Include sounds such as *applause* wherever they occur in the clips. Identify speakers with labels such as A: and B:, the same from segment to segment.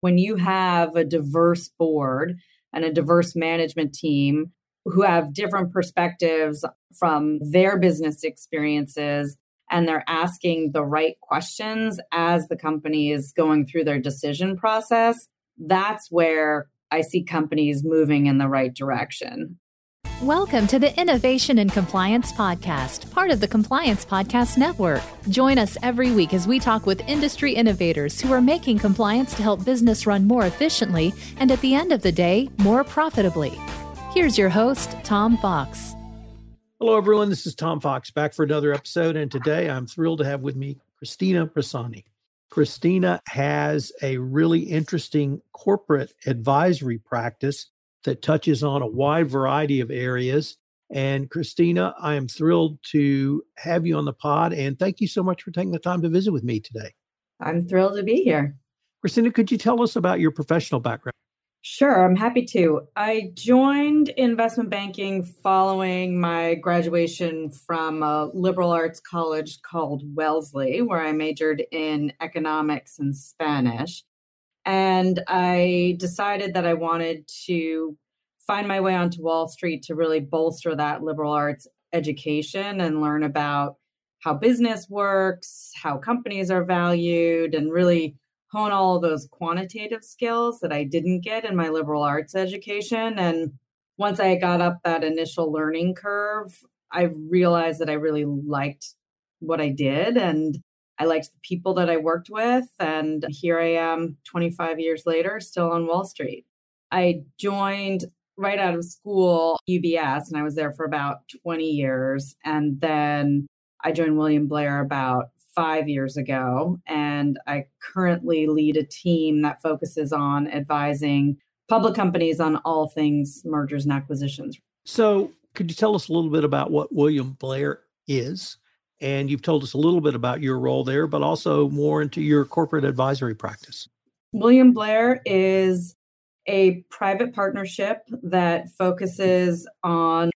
A: when you have a diverse board and a diverse management team who have different perspectives from their business experiences and they're asking the right questions as the company is going through their decision process, that's where I see companies moving in the right direction.
B: Welcome to the Innovation and Compliance Podcast, part of the Compliance Podcast Network. Join us every week as we talk with industry innovators who are making compliance to help business run more efficiently and at the end of the day, more profitably. Here's your host, Tom Fox.
C: Hello, everyone. This is Tom Fox back for another episode. And today I'm thrilled to have with me Christina Bressani. Christina has a really interesting corporate advisory practice that touches on a wide variety of areas. And Christina, I am thrilled to have you on the pod. And thank you so much for taking the time to visit with me today.
A: I'm thrilled to be here.
C: Christina, could you tell us about your professional background?
A: Sure, I'm happy to. I joined investment banking following my graduation from a liberal arts college called Wellesley, where I majored in economics and Spanish. And I decided that I wanted to find my way onto Wall Street to really bolster that liberal arts education and learn about how business works, how companies are valued, and really hone all those quantitative skills that I didn't get in my liberal arts education. And once I got up that initial learning curve, I realized that I really liked what I did and I liked the people that I worked with. And here I am 25 years later, still on Wall Street. I joined right out of school UBS and I was there for about 20 years. And then I joined William Blair about five years ago. And I currently lead a team that focuses on advising public companies on all things mergers and acquisitions.
C: So, could you tell us a little bit about what William Blair is? And you've told us a little bit about your role there, but also more into your corporate advisory practice.
A: William Blair is a private partnership that focuses on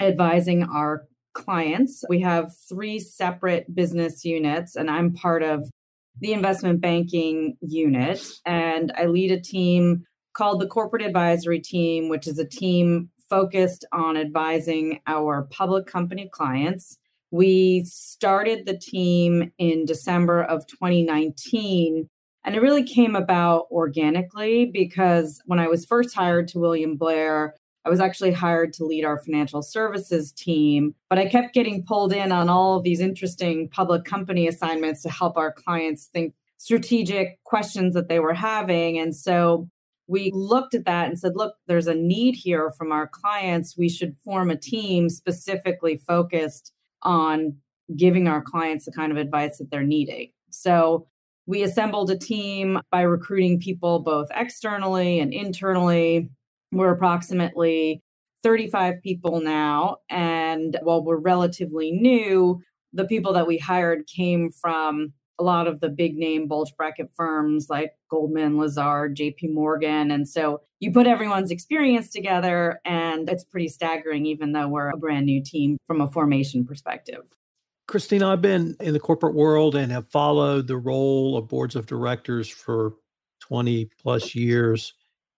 A: advising our clients. We have three separate business units, and I'm part of the investment banking unit. And I lead a team called the Corporate Advisory Team, which is a team focused on advising our public company clients. We started the team in December of 2019. And it really came about organically because when I was first hired to William Blair, I was actually hired to lead our financial services team, but I kept getting pulled in on all of these interesting public company assignments to help our clients think strategic questions that they were having. And so we looked at that and said, look, there's a need here from our clients. We should form a team specifically focused on giving our clients the kind of advice that they're needing. So we assembled a team by recruiting people both externally and internally we're approximately 35 people now. And while we're relatively new, the people that we hired came from a lot of the big name bulge bracket firms like Goldman, Lazard, JP Morgan. And so you put everyone's experience together, and it's pretty staggering, even though we're a brand new team from a formation perspective.
C: Christina, I've been in the corporate world and have followed the role of boards of directors for 20 plus years.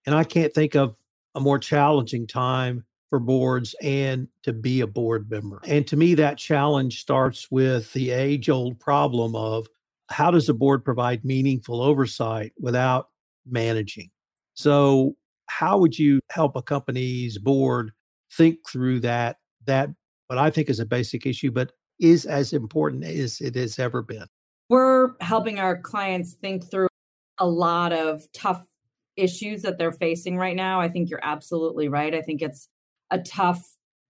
C: And I can't think of a more challenging time for boards and to be a board member. And to me, that challenge starts with the age old problem of how does the board provide meaningful oversight without managing? So, how would you help a company's board think through that? That, what I think is a basic issue, but is as important as it has ever been.
A: We're helping our clients think through a lot of tough issues that they're facing right now. I think you're absolutely right. I think it's a tough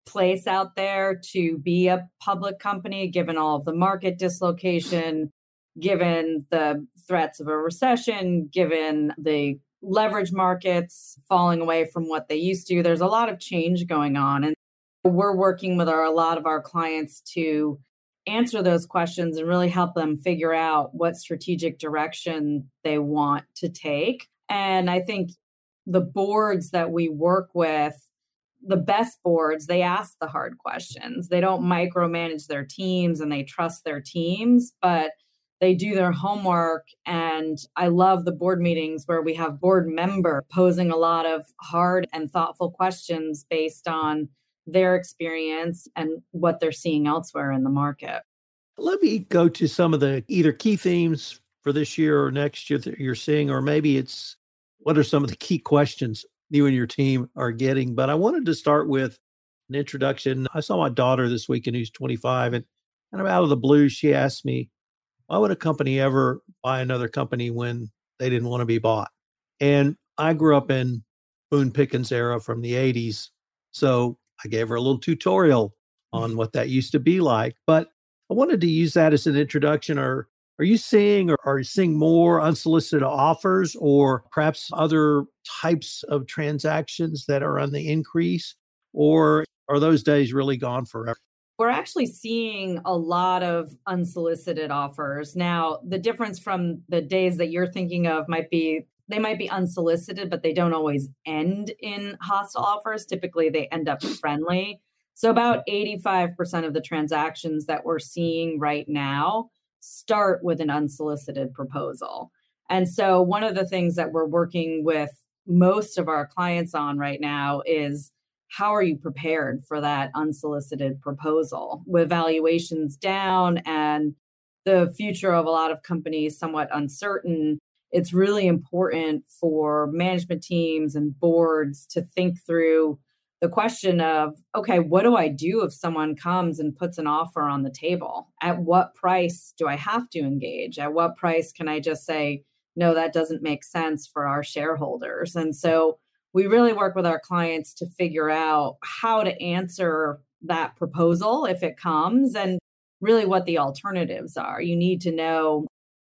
A: place out there to be a public company given all of the market dislocation, given the threats of a recession, given the leverage markets falling away from what they used to. There's a lot of change going on and we're working with our a lot of our clients to answer those questions and really help them figure out what strategic direction they want to take and I think the boards that we work with, the best boards, they ask the hard questions. They don't micromanage their teams and they trust their teams, but they do their homework and i love the board meetings where we have board member posing a lot of hard and thoughtful questions based on their experience and what they're seeing elsewhere in the market.
C: Let me go to some of the either key themes for this year or next year that you're seeing or maybe it's what are some of the key questions you and your team are getting? But i wanted to start with an introduction. I saw my daughter this weekend who's 25 and kind of out of the blue she asked me why would a company ever buy another company when they didn't want to be bought? And I grew up in Boone Pickens era from the 80s. So I gave her a little tutorial on mm-hmm. what that used to be like. But I wanted to use that as an introduction. Or are you seeing or are you seeing more unsolicited offers or perhaps other types of transactions that are on the increase? Or are those days really gone forever?
A: We're actually seeing a lot of unsolicited offers. Now, the difference from the days that you're thinking of might be they might be unsolicited, but they don't always end in hostile offers. Typically, they end up *laughs* friendly. So, about 85% of the transactions that we're seeing right now start with an unsolicited proposal. And so, one of the things that we're working with most of our clients on right now is how are you prepared for that unsolicited proposal with valuations down and the future of a lot of companies somewhat uncertain? It's really important for management teams and boards to think through the question of okay what do i do if someone comes and puts an offer on the table? At what price do i have to engage? At what price can i just say no that doesn't make sense for our shareholders? And so we really work with our clients to figure out how to answer that proposal if it comes and really what the alternatives are. You need to know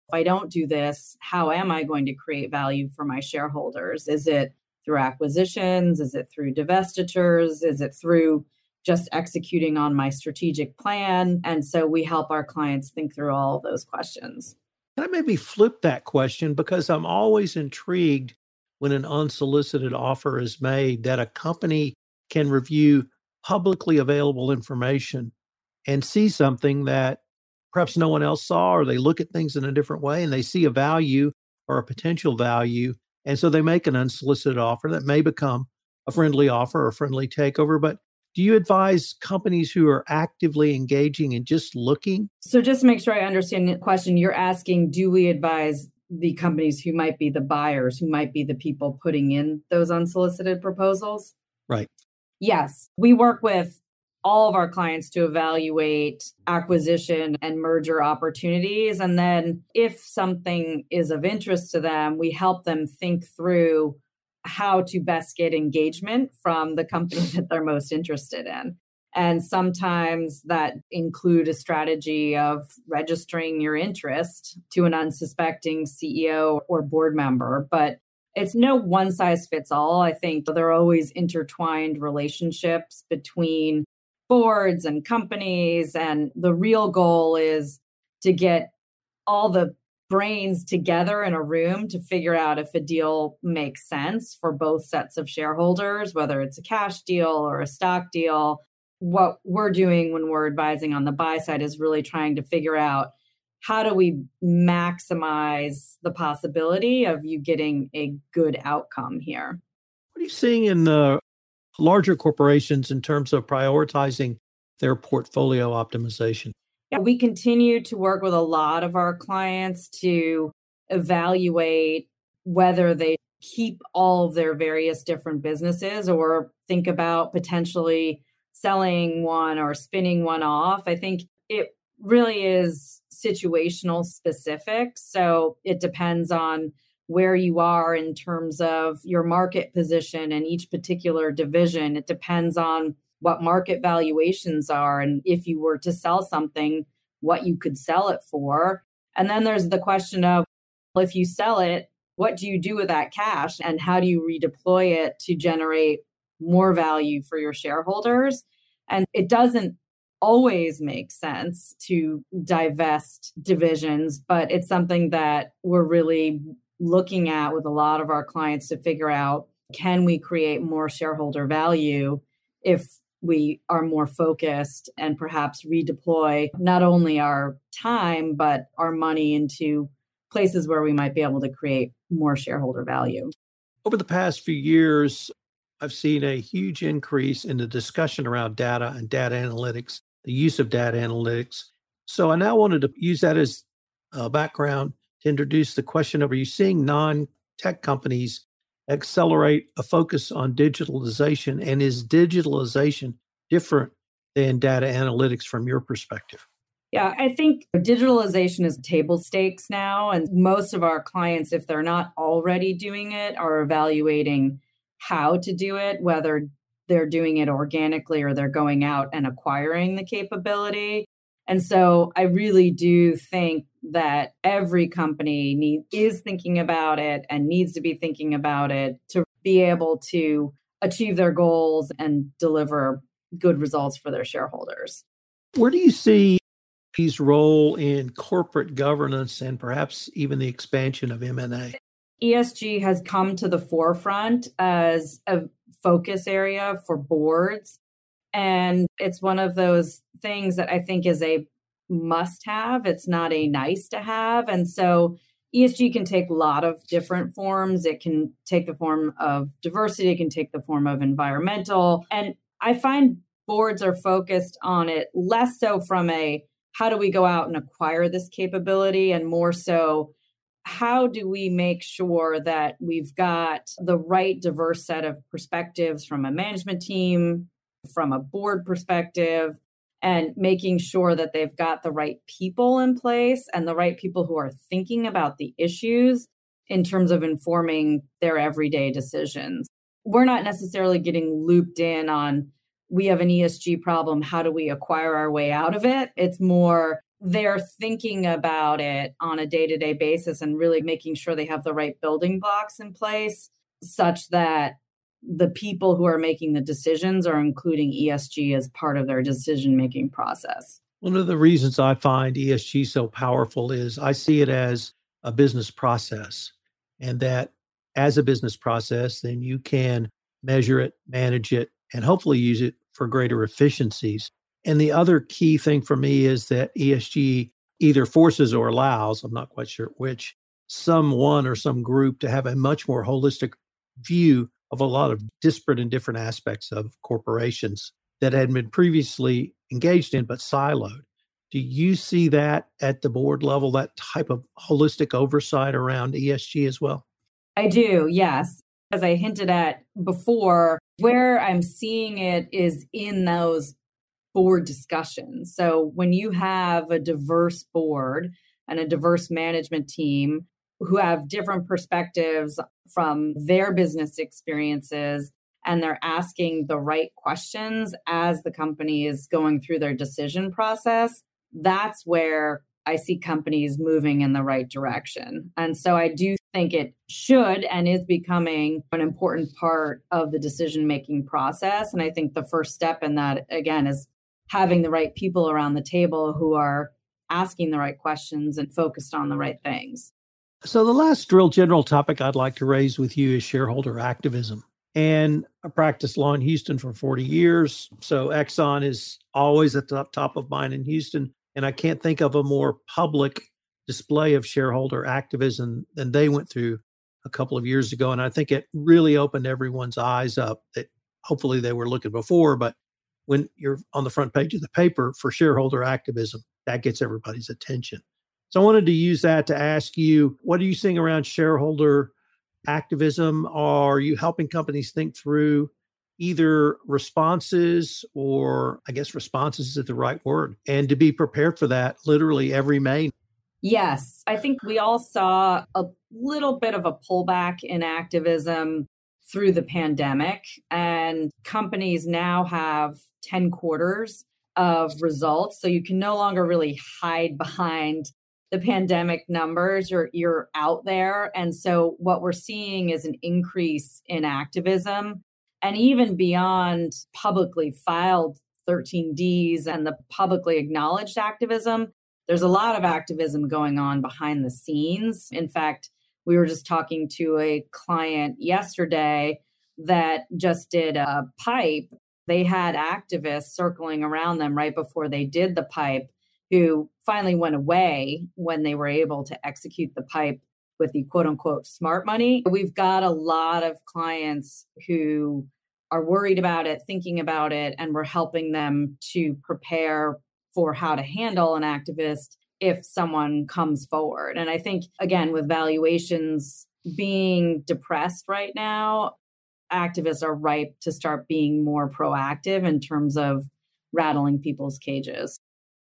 A: if I don't do this, how am I going to create value for my shareholders? Is it through acquisitions? Is it through divestitures? Is it through just executing on my strategic plan? And so we help our clients think through all of those questions.
C: Can I maybe flip that question? Because I'm always intrigued when an unsolicited offer is made that a company can review publicly available information and see something that perhaps no one else saw, or they look at things in a different way and they see a value or a potential value. And so they make an unsolicited offer that may become a friendly offer or a friendly takeover. But do you advise companies who are actively engaging and just looking?
A: So, just to make sure I understand the question, you're asking do we advise the companies who might be the buyers, who might be the people putting in those unsolicited proposals?
C: Right.
A: Yes. We work with all of our clients to evaluate acquisition and merger opportunities. And then if something is of interest to them, we help them think through how to best get engagement from the company *laughs* that they're most interested in. And sometimes that include a strategy of registering your interest to an unsuspecting CEO or board member. But it's no one size fits all. I think there are always intertwined relationships between boards and companies. And the real goal is to get all the brains together in a room to figure out if a deal makes sense for both sets of shareholders, whether it's a cash deal or a stock deal what we're doing when we're advising on the buy side is really trying to figure out how do we maximize the possibility of you getting a good outcome here.
C: What are you seeing in the larger corporations in terms of prioritizing their portfolio optimization?
A: Yeah, we continue to work with a lot of our clients to evaluate whether they keep all of their various different businesses or think about potentially selling one or spinning one off. I think it really is situational specific. So it depends on where you are in terms of your market position in each particular division. It depends on what market valuations are and if you were to sell something, what you could sell it for. And then there's the question of if you sell it, what do you do with that cash and how do you redeploy it to generate more value for your shareholders. And it doesn't always make sense to divest divisions, but it's something that we're really looking at with a lot of our clients to figure out can we create more shareholder value if we are more focused and perhaps redeploy not only our time, but our money into places where we might be able to create more shareholder value.
C: Over the past few years, I've seen a huge increase in the discussion around data and data analytics, the use of data analytics. So I now wanted to use that as a background to introduce the question of are you seeing non tech companies accelerate a focus on digitalization? And is digitalization different than data analytics from your perspective?
A: Yeah, I think digitalization is table stakes now. And most of our clients, if they're not already doing it, are evaluating how to do it, whether they're doing it organically or they're going out and acquiring the capability. And so I really do think that every company need, is thinking about it and needs to be thinking about it to be able to achieve their goals and deliver good results for their shareholders.
C: Where do you see his role in corporate governance and perhaps even the expansion of M&A?
A: ESG has come to the forefront as a focus area for boards. And it's one of those things that I think is a must have. It's not a nice to have. And so ESG can take a lot of different forms. It can take the form of diversity, it can take the form of environmental. And I find boards are focused on it less so from a how do we go out and acquire this capability and more so how do we make sure that we've got the right diverse set of perspectives from a management team, from a board perspective, and making sure that they've got the right people in place and the right people who are thinking about the issues in terms of informing their everyday decisions. We're not necessarily getting looped in on we have an ESG problem, how do we acquire our way out of it? It's more they're thinking about it on a day to day basis and really making sure they have the right building blocks in place such that the people who are making the decisions are including ESG as part of their decision making process.
C: One of the reasons I find ESG so powerful is I see it as a business process, and that as a business process, then you can measure it, manage it, and hopefully use it for greater efficiencies. And the other key thing for me is that ESG either forces or allows, I'm not quite sure which, someone or some group to have a much more holistic view of a lot of disparate and different aspects of corporations that had been previously engaged in but siloed. Do you see that at the board level, that type of holistic oversight around ESG as well?
A: I do, yes. As I hinted at before, where I'm seeing it is in those board discussions. So when you have a diverse board and a diverse management team who have different perspectives from their business experiences and they're asking the right questions as the company is going through their decision process, that's where I see companies moving in the right direction. And so I do think it should and is becoming an important part of the decision making process. And I think the first step in that, again, is having the right people around the table who are asking the right questions and focused on the right things.
C: So, the last drill general topic I'd like to raise with you is shareholder activism. And I practiced law in Houston for 40 years. So, Exxon is always at the top of mind in Houston. And I can't think of a more public display of shareholder activism than they went through a couple of years ago. And I think it really opened everyone's eyes up that hopefully they were looking before, but when you're on the front page of the paper for shareholder activism, that gets everybody's attention. So I wanted to use that to ask you what are you seeing around shareholder activism? Are you helping companies think through either responses or I guess responses is the right word and to be prepared for that literally every May?
A: Yes, I think we all saw a little bit of a pullback in activism through the pandemic and companies now have 10 quarters of results. So you can no longer really hide behind the pandemic numbers. You're you're out there. And so what we're seeing is an increase in activism and even beyond publicly filed 13Ds and the publicly acknowledged activism there's a lot of activism going on behind the scenes. In fact we were just talking to a client yesterday that just did a pipe they had activists circling around them right before they did the pipe who finally went away when they were able to execute the pipe with the quote unquote smart money. We've got a lot of clients who are worried about it, thinking about it, and we're helping them to prepare for how to handle an activist if someone comes forward. And I think, again, with valuations being depressed right now, activists are ripe to start being more proactive in terms of rattling people's cages.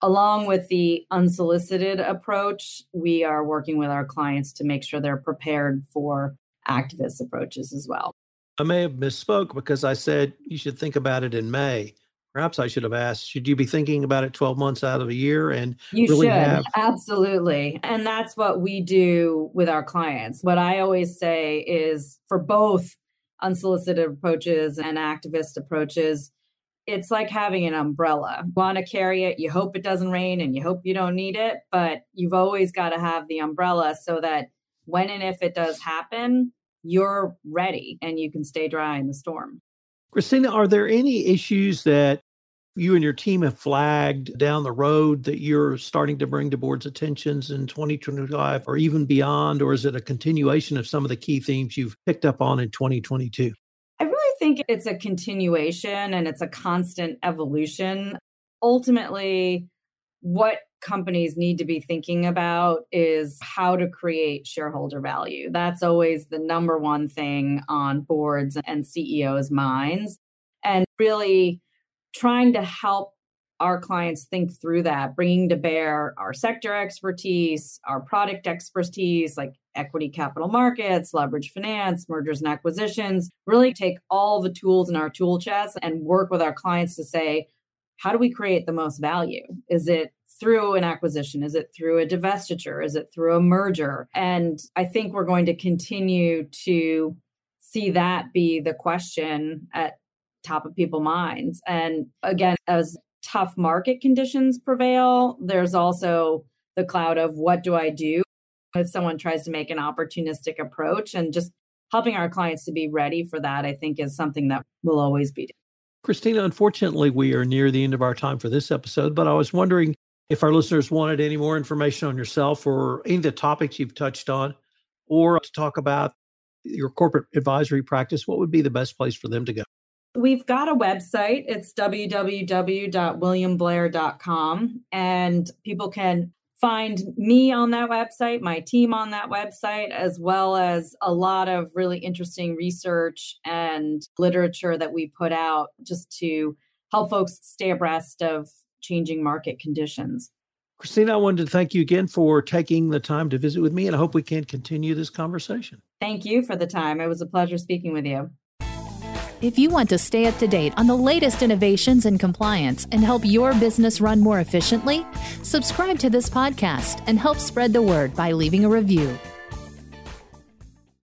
A: Along with the unsolicited approach, we are working with our clients to make sure they're prepared for activist approaches as well.
C: I may have misspoke because I said you should think about it in May. Perhaps I should have asked, should you be thinking about it 12 months out of a year? And
A: you
C: really
A: should,
C: have...
A: absolutely. And that's what we do with our clients. What I always say is for both unsolicited approaches and activist approaches, it's like having an umbrella. You want to carry it, you hope it doesn't rain and you hope you don't need it, but you've always got to have the umbrella so that when and if it does happen, you're ready and you can stay dry in the storm.
C: Christina, are there any issues that you and your team have flagged down the road that you're starting to bring to board's attentions in 2025 or even beyond? Or is it a continuation of some of the key themes you've picked up on in 2022?
A: I really think it's a continuation and it's a constant evolution. Ultimately, what companies need to be thinking about is how to create shareholder value. That's always the number one thing on boards and CEOs' minds. And really trying to help our clients think through that, bringing to bear our sector expertise, our product expertise, like equity capital markets, leverage finance, mergers and acquisitions, really take all the tools in our tool chest and work with our clients to say, how do we create the most value? Is it through an acquisition? Is it through a divestiture? Is it through a merger? And I think we're going to continue to see that be the question at top of people's minds. And again, as tough market conditions prevail, there's also the cloud of what do I do if someone tries to make an opportunistic approach and just helping our clients to be ready for that, I think is something that will always be.
C: Christina, unfortunately, we are near the end of our time for this episode, but I was wondering if our listeners wanted any more information on yourself or any of the topics you've touched on, or to talk about your corporate advisory practice, what would be the best place for them to go?
A: We've got a website. It's www.williamblair.com, and people can find me on that website, my team on that website, as well as a lot of really interesting research and literature that we put out just to help folks stay abreast of changing market conditions.
C: Christina, I wanted to thank you again for taking the time to visit with me, and I hope we can continue this conversation.
A: Thank you for the time. It was a pleasure speaking with you.
B: If you want to stay up to date on the latest innovations in compliance and help your business run more efficiently, subscribe to this podcast and help spread the word by leaving a review.